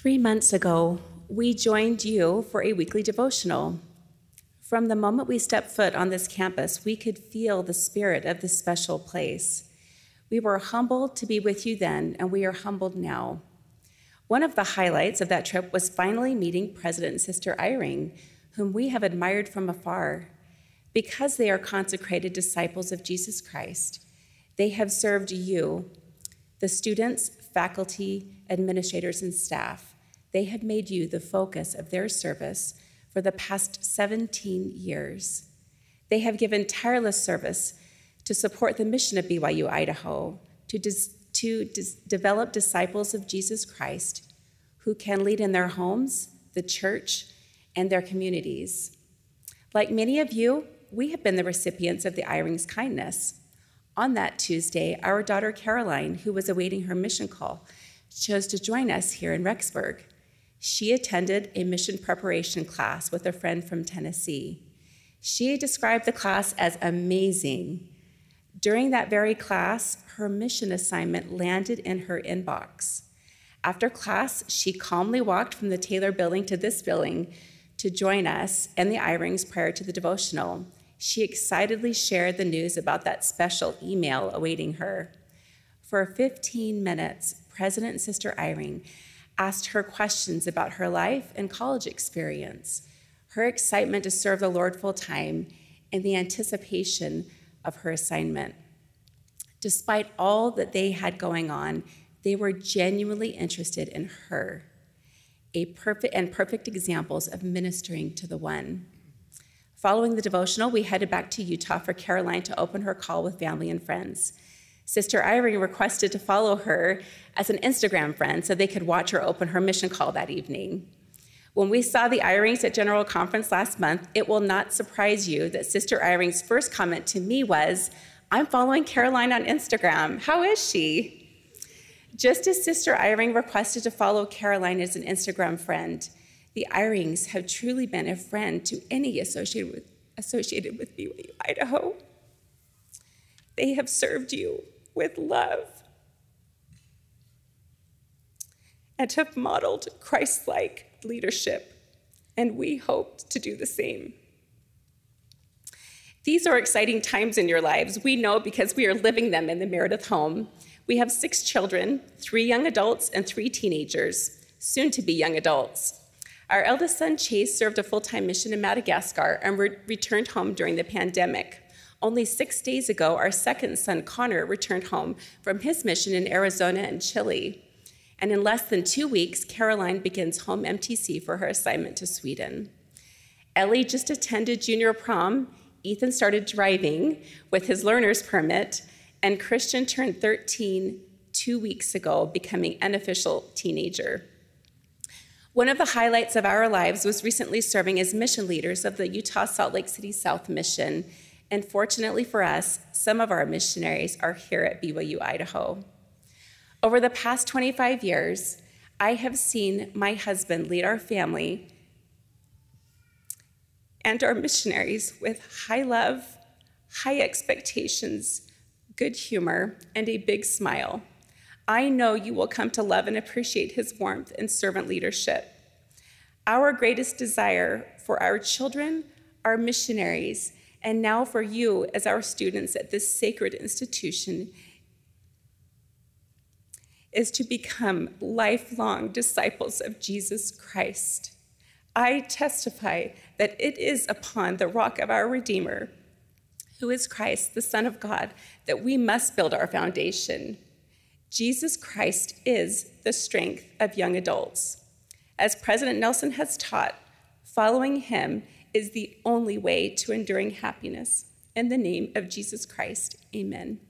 Three months ago, we joined you for a weekly devotional. From the moment we stepped foot on this campus, we could feel the spirit of this special place. We were humbled to be with you then, and we are humbled now. One of the highlights of that trip was finally meeting President Sister Eyring, whom we have admired from afar. Because they are consecrated disciples of Jesus Christ, they have served you, the students, faculty, administrators, and staff. They have made you the focus of their service for the past 17 years. They have given tireless service to support the mission of BYU Idaho, to, dis- to dis- develop disciples of Jesus Christ who can lead in their homes, the church, and their communities. Like many of you, we have been the recipients of the Eyrings kindness. On that Tuesday, our daughter Caroline, who was awaiting her mission call, chose to join us here in Rexburg. She attended a mission preparation class with a friend from Tennessee. She described the class as amazing. During that very class, her mission assignment landed in her inbox. After class, she calmly walked from the Taylor building to this building to join us and the Eyrings prior to the devotional. She excitedly shared the news about that special email awaiting her. For 15 minutes, President Sister Eyring asked her questions about her life and college experience, her excitement to serve the Lord full time, and the anticipation of her assignment. Despite all that they had going on, they were genuinely interested in her, a perfect and perfect examples of ministering to the one. Following the devotional, we headed back to Utah for Caroline to open her call with family and friends. Sister Eyring requested to follow her as an Instagram friend so they could watch her open her mission call that evening. When we saw the Eyrings at General Conference last month, it will not surprise you that Sister Eyring's first comment to me was, I'm following Caroline on Instagram. How is she? Just as Sister Eyring requested to follow Caroline as an Instagram friend, the Eyrings have truly been a friend to any associated with, associated with BYU Idaho. They have served you with love and have modeled Christ like leadership, and we hope to do the same. These are exciting times in your lives. We know because we are living them in the Meredith home. We have six children, three young adults, and three teenagers, soon to be young adults. Our eldest son, Chase, served a full time mission in Madagascar and re- returned home during the pandemic. Only six days ago, our second son, Connor, returned home from his mission in Arizona and Chile. And in less than two weeks, Caroline begins home MTC for her assignment to Sweden. Ellie just attended junior prom. Ethan started driving with his learner's permit. And Christian turned 13 two weeks ago, becoming an official teenager. One of the highlights of our lives was recently serving as mission leaders of the Utah Salt Lake City South Mission and fortunately for us, some of our missionaries are here at BYU Idaho. Over the past 25 years, I have seen my husband lead our family and our missionaries with high love, high expectations, good humor, and a big smile. I know you will come to love and appreciate his warmth and servant leadership. Our greatest desire for our children, our missionaries, and now for you as our students at this sacred institution is to become lifelong disciples of Jesus Christ. I testify that it is upon the rock of our Redeemer, who is Christ, the Son of God, that we must build our foundation. Jesus Christ is the strength of young adults. As President Nelson has taught, following him is the only way to enduring happiness. In the name of Jesus Christ, amen.